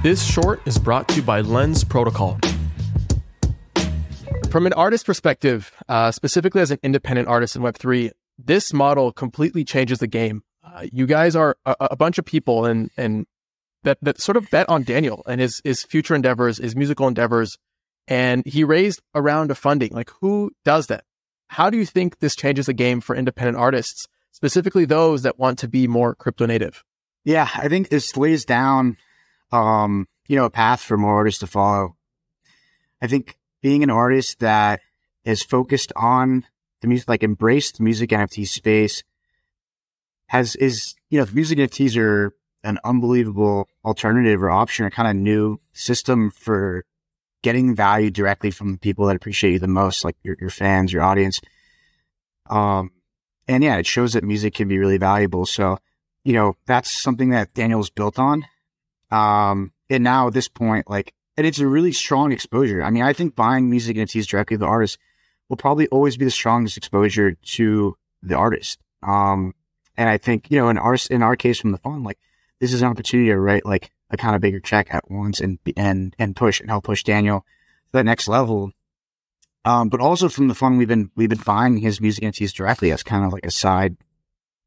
This short is brought to you by Lens Protocol. From an artist perspective, uh, specifically as an independent artist in Web3, this model completely changes the game. Uh, you guys are a, a, bunch of people and, and that, that sort of bet on Daniel and his, his future endeavors, his musical endeavors. And he raised a round of funding. Like, who does that? How do you think this changes the game for independent artists, specifically those that want to be more crypto native? Yeah, I think this lays down, um, you know, a path for more artists to follow. I think being an artist that is focused on the music, like embraced the music NFT space has, is, you know, the music NFTs are an unbelievable alternative or option or kind of new system for getting value directly from the people that appreciate you the most, like your, your fans, your audience. Um, and yeah, it shows that music can be really valuable. So, you know, that's something that Daniel's built on. Um, and now at this point, like, and it's a really strong exposure. I mean, I think buying music NFTs directly to the artist will probably always be the strongest exposure to the artist. Um, and I think, you know, in our, in our case from the fund, like, this is an opportunity to write like a kind of bigger check at once and, and, and push and help push Daniel to that next level. Um, but also from the fund, we've been, we've been buying his music NFTs directly as kind of like a side,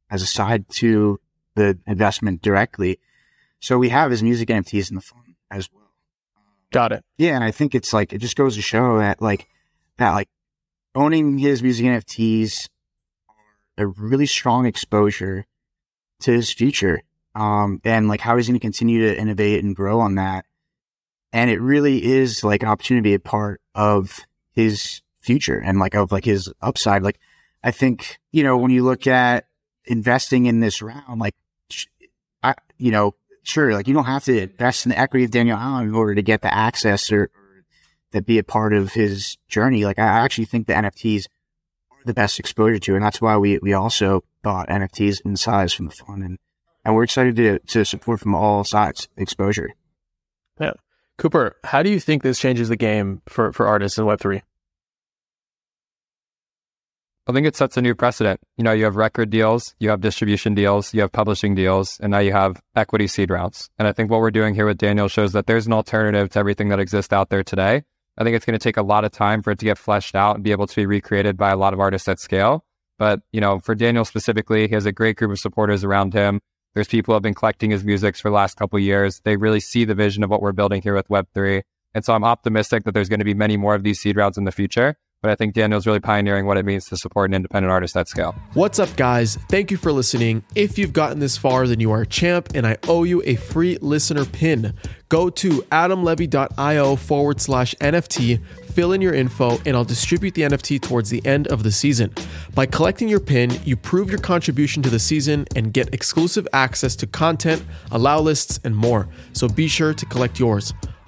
as a side to the investment directly. So we have his music NFTs in the fund as well. Got it. Yeah. And I think it's like, it just goes to show that like, that like owning his music NFTs are a really strong exposure to his future um, and like how he's going to continue to innovate and grow on that. And it really is like an opportunity to be a part of his future and like of like his upside. Like I think, you know, when you look at investing in this round, like, I, you know, sure, like you don't have to invest in the equity of Daniel Allan in order to get the access or, or to be a part of his journey. Like I actually think the NFTs are the best exposure to, and that's why we, we also bought NFTs in size from the fund and, and we're excited to to support from all sides exposure. Yeah, Cooper, how do you think this changes the game for for artists in Web three? I think it sets a new precedent. You know, you have record deals, you have distribution deals, you have publishing deals, and now you have equity seed rounds. And I think what we're doing here with Daniel shows that there's an alternative to everything that exists out there today. I think it's going to take a lot of time for it to get fleshed out and be able to be recreated by a lot of artists at scale. But, you know, for Daniel specifically, he has a great group of supporters around him. There's people who have been collecting his music for the last couple years. They really see the vision of what we're building here with Web3. And so I'm optimistic that there's going to be many more of these seed rounds in the future. But I think Daniel's really pioneering what it means to support an independent artist at scale. What's up, guys? Thank you for listening. If you've gotten this far, then you are a champ, and I owe you a free listener pin. Go to adamlevy.io forward slash NFT, fill in your info, and I'll distribute the NFT towards the end of the season. By collecting your pin, you prove your contribution to the season and get exclusive access to content, allow lists, and more. So be sure to collect yours.